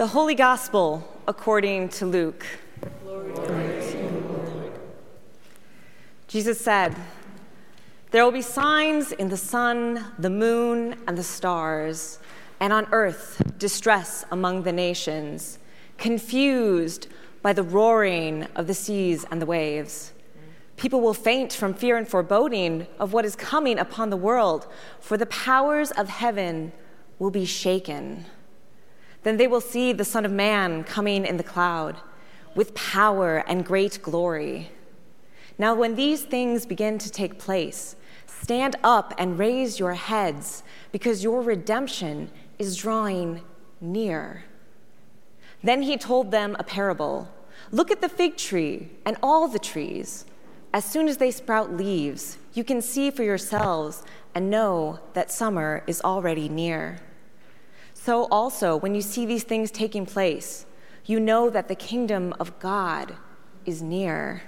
The Holy Gospel according to Luke. Jesus said, There will be signs in the sun, the moon, and the stars, and on earth distress among the nations, confused by the roaring of the seas and the waves. People will faint from fear and foreboding of what is coming upon the world, for the powers of heaven will be shaken. Then they will see the Son of Man coming in the cloud with power and great glory. Now, when these things begin to take place, stand up and raise your heads, because your redemption is drawing near. Then he told them a parable Look at the fig tree and all the trees. As soon as they sprout leaves, you can see for yourselves and know that summer is already near. So, also, when you see these things taking place, you know that the kingdom of God is near.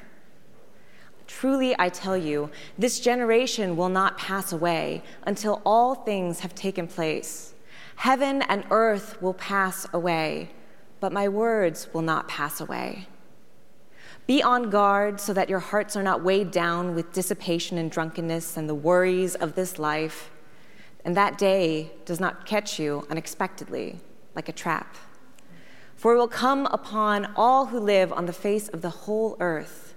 Truly, I tell you, this generation will not pass away until all things have taken place. Heaven and earth will pass away, but my words will not pass away. Be on guard so that your hearts are not weighed down with dissipation and drunkenness and the worries of this life and that day does not catch you unexpectedly like a trap. For it will come upon all who live on the face of the whole earth.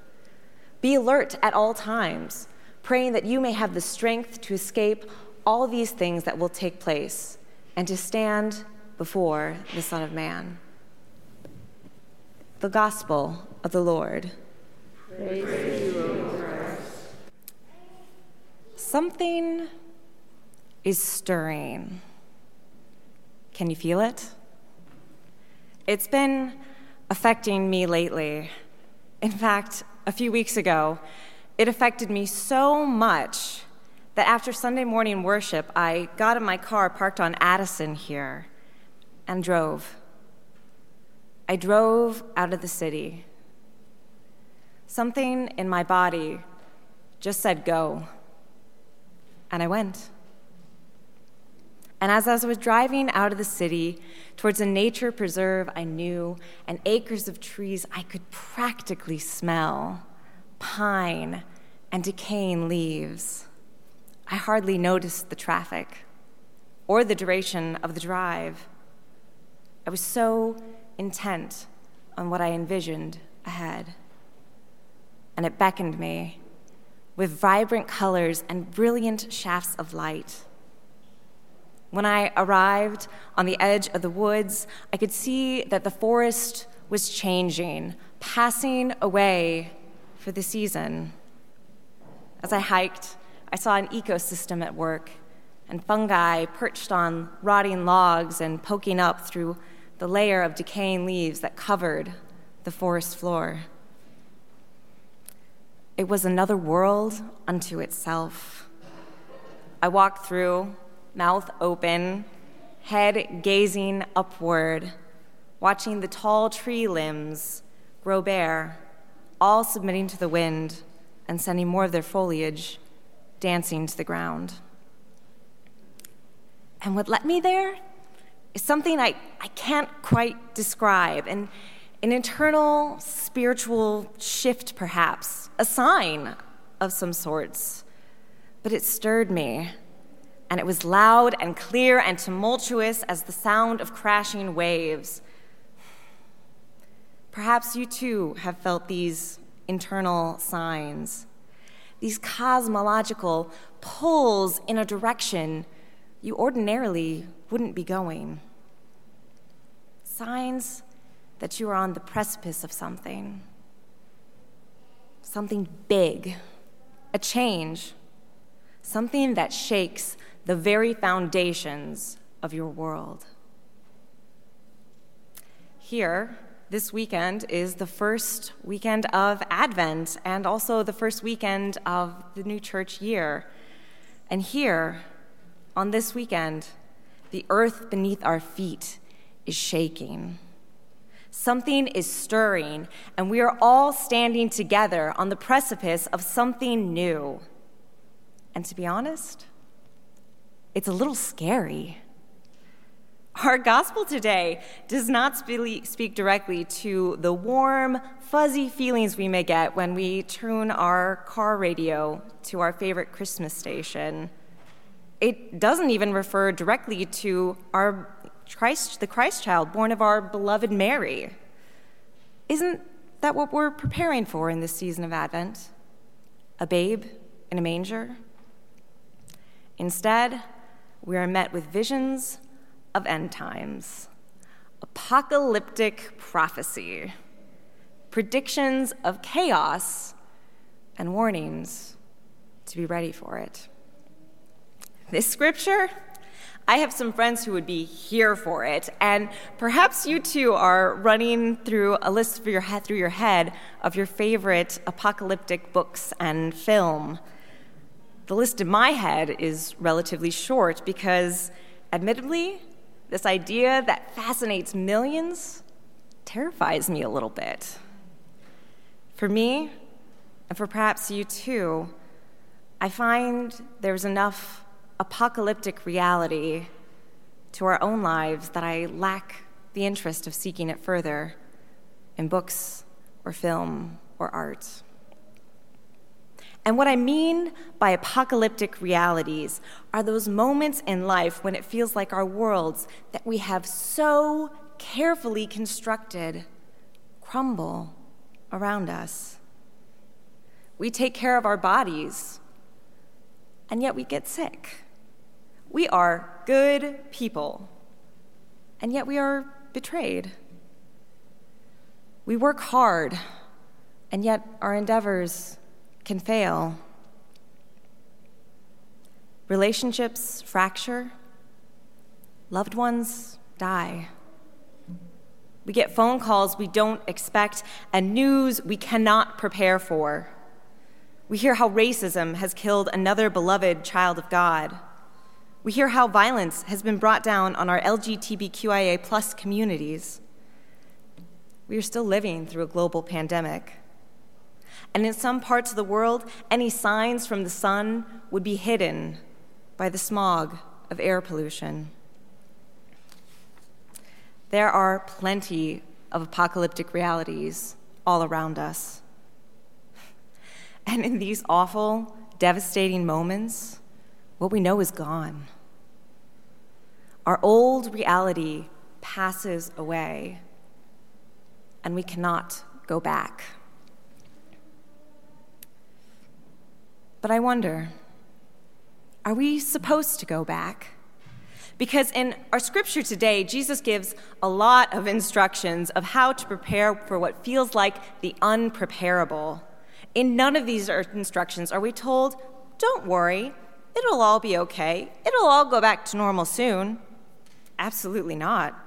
Be alert at all times, praying that you may have the strength to escape all these things that will take place and to stand before the Son of Man. The Gospel of the Lord. Praise you, Something is stirring. Can you feel it? It's been affecting me lately. In fact, a few weeks ago, it affected me so much that after Sunday morning worship, I got in my car parked on Addison here and drove. I drove out of the city. Something in my body just said go, and I went. And as I was driving out of the city towards a nature preserve I knew and acres of trees I could practically smell pine and decaying leaves, I hardly noticed the traffic or the duration of the drive. I was so intent on what I envisioned ahead. And it beckoned me with vibrant colors and brilliant shafts of light. When I arrived on the edge of the woods, I could see that the forest was changing, passing away for the season. As I hiked, I saw an ecosystem at work and fungi perched on rotting logs and poking up through the layer of decaying leaves that covered the forest floor. It was another world unto itself. I walked through mouth open, head gazing upward, watching the tall tree limbs grow bare, all submitting to the wind and sending more of their foliage dancing to the ground. And what led me there is something I, I can't quite describe an, an internal spiritual shift, perhaps, a sign of some sorts. But it stirred me and it was loud and clear and tumultuous as the sound of crashing waves. Perhaps you too have felt these internal signs, these cosmological pulls in a direction you ordinarily wouldn't be going. Signs that you are on the precipice of something, something big, a change, something that shakes the very foundations of your world. Here, this weekend is the first weekend of Advent and also the first weekend of the new church year. And here, on this weekend, the earth beneath our feet is shaking. Something is stirring, and we are all standing together on the precipice of something new. And to be honest, it's a little scary. our gospel today does not speak directly to the warm, fuzzy feelings we may get when we tune our car radio to our favorite Christmas station. It doesn't even refer directly to our Christ, the Christ child born of our beloved Mary. Isn't that what we're preparing for in this season of Advent? A babe in a manger? Instead, we are met with visions of end times, apocalyptic prophecy, predictions of chaos, and warnings to be ready for it. This scripture, I have some friends who would be here for it, and perhaps you too are running through a list your head, through your head of your favorite apocalyptic books and film. The list in my head is relatively short because, admittedly, this idea that fascinates millions terrifies me a little bit. For me, and for perhaps you too, I find there's enough apocalyptic reality to our own lives that I lack the interest of seeking it further in books or film or art. And what I mean by apocalyptic realities are those moments in life when it feels like our worlds that we have so carefully constructed crumble around us. We take care of our bodies, and yet we get sick. We are good people, and yet we are betrayed. We work hard, and yet our endeavors can fail. Relationships fracture, loved ones die. We get phone calls we don't expect and news we cannot prepare for. We hear how racism has killed another beloved child of God. We hear how violence has been brought down on our LGBTQIA plus communities. We are still living through a global pandemic. And in some parts of the world, any signs from the sun would be hidden by the smog of air pollution. There are plenty of apocalyptic realities all around us. And in these awful, devastating moments, what we know is gone. Our old reality passes away, and we cannot go back. But I wonder are we supposed to go back? Because in our scripture today, Jesus gives a lot of instructions of how to prepare for what feels like the unpreparable. In none of these instructions are we told, don't worry, it'll all be okay, it'll all go back to normal soon. Absolutely not.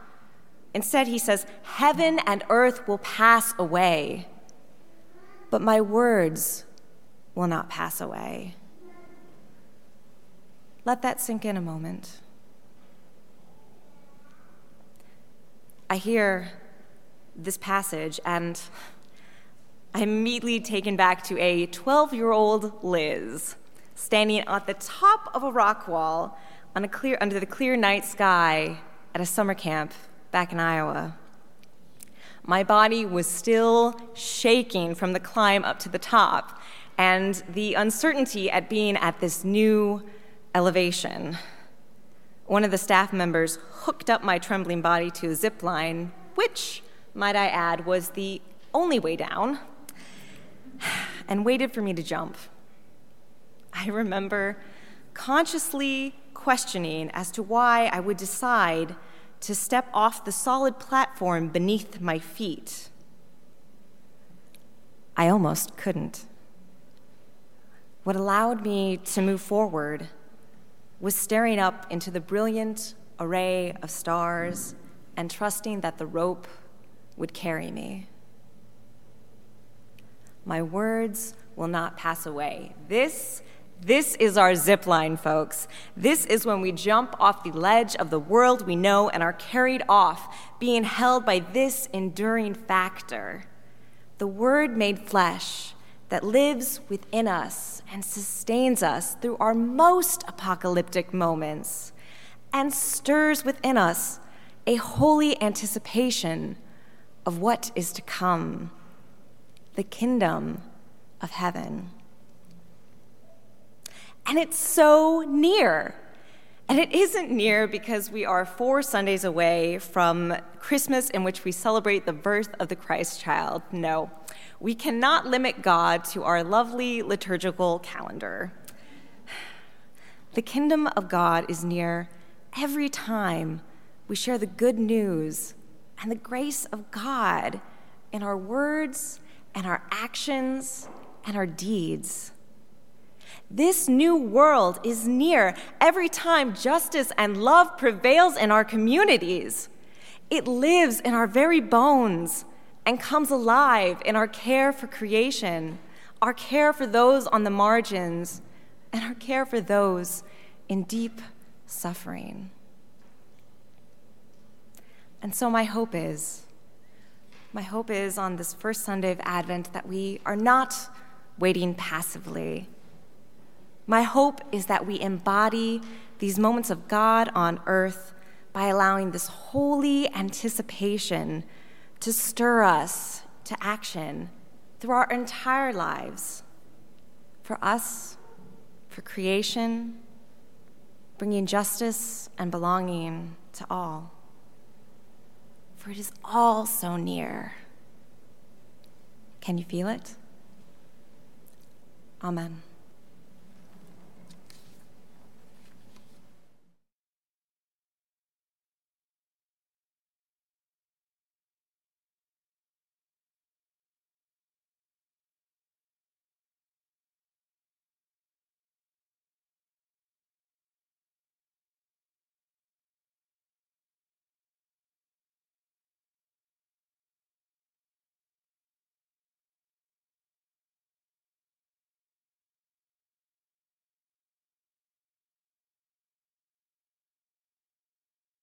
Instead, he says, Heaven and earth will pass away, but my words will not pass away. Let that sink in a moment. I hear this passage and I'm immediately taken back to a 12 year old Liz standing at the top of a rock wall a clear, under the clear night sky at a summer camp back in Iowa. My body was still shaking from the climb up to the top, and the uncertainty at being at this new elevation. One of the staff members hooked up my trembling body to a zip line, which, might I add, was the only way down, and waited for me to jump. I remember consciously questioning as to why I would decide to step off the solid platform beneath my feet. I almost couldn't. What allowed me to move forward was staring up into the brilliant array of stars and trusting that the rope would carry me. My words will not pass away. This this is our zip line, folks. This is when we jump off the ledge of the world we know and are carried off, being held by this enduring factor the Word made flesh that lives within us and sustains us through our most apocalyptic moments and stirs within us a holy anticipation of what is to come the kingdom of heaven. And it's so near. And it isn't near because we are four Sundays away from Christmas, in which we celebrate the birth of the Christ child. No, we cannot limit God to our lovely liturgical calendar. The kingdom of God is near every time we share the good news and the grace of God in our words and our actions and our deeds. This new world is near every time justice and love prevails in our communities. It lives in our very bones and comes alive in our care for creation, our care for those on the margins, and our care for those in deep suffering. And so, my hope is my hope is on this first Sunday of Advent that we are not waiting passively my hope is that we embody these moments of God on earth by allowing this holy anticipation to stir us to action through our entire lives for us, for creation, bringing justice and belonging to all. For it is all so near. Can you feel it? Amen.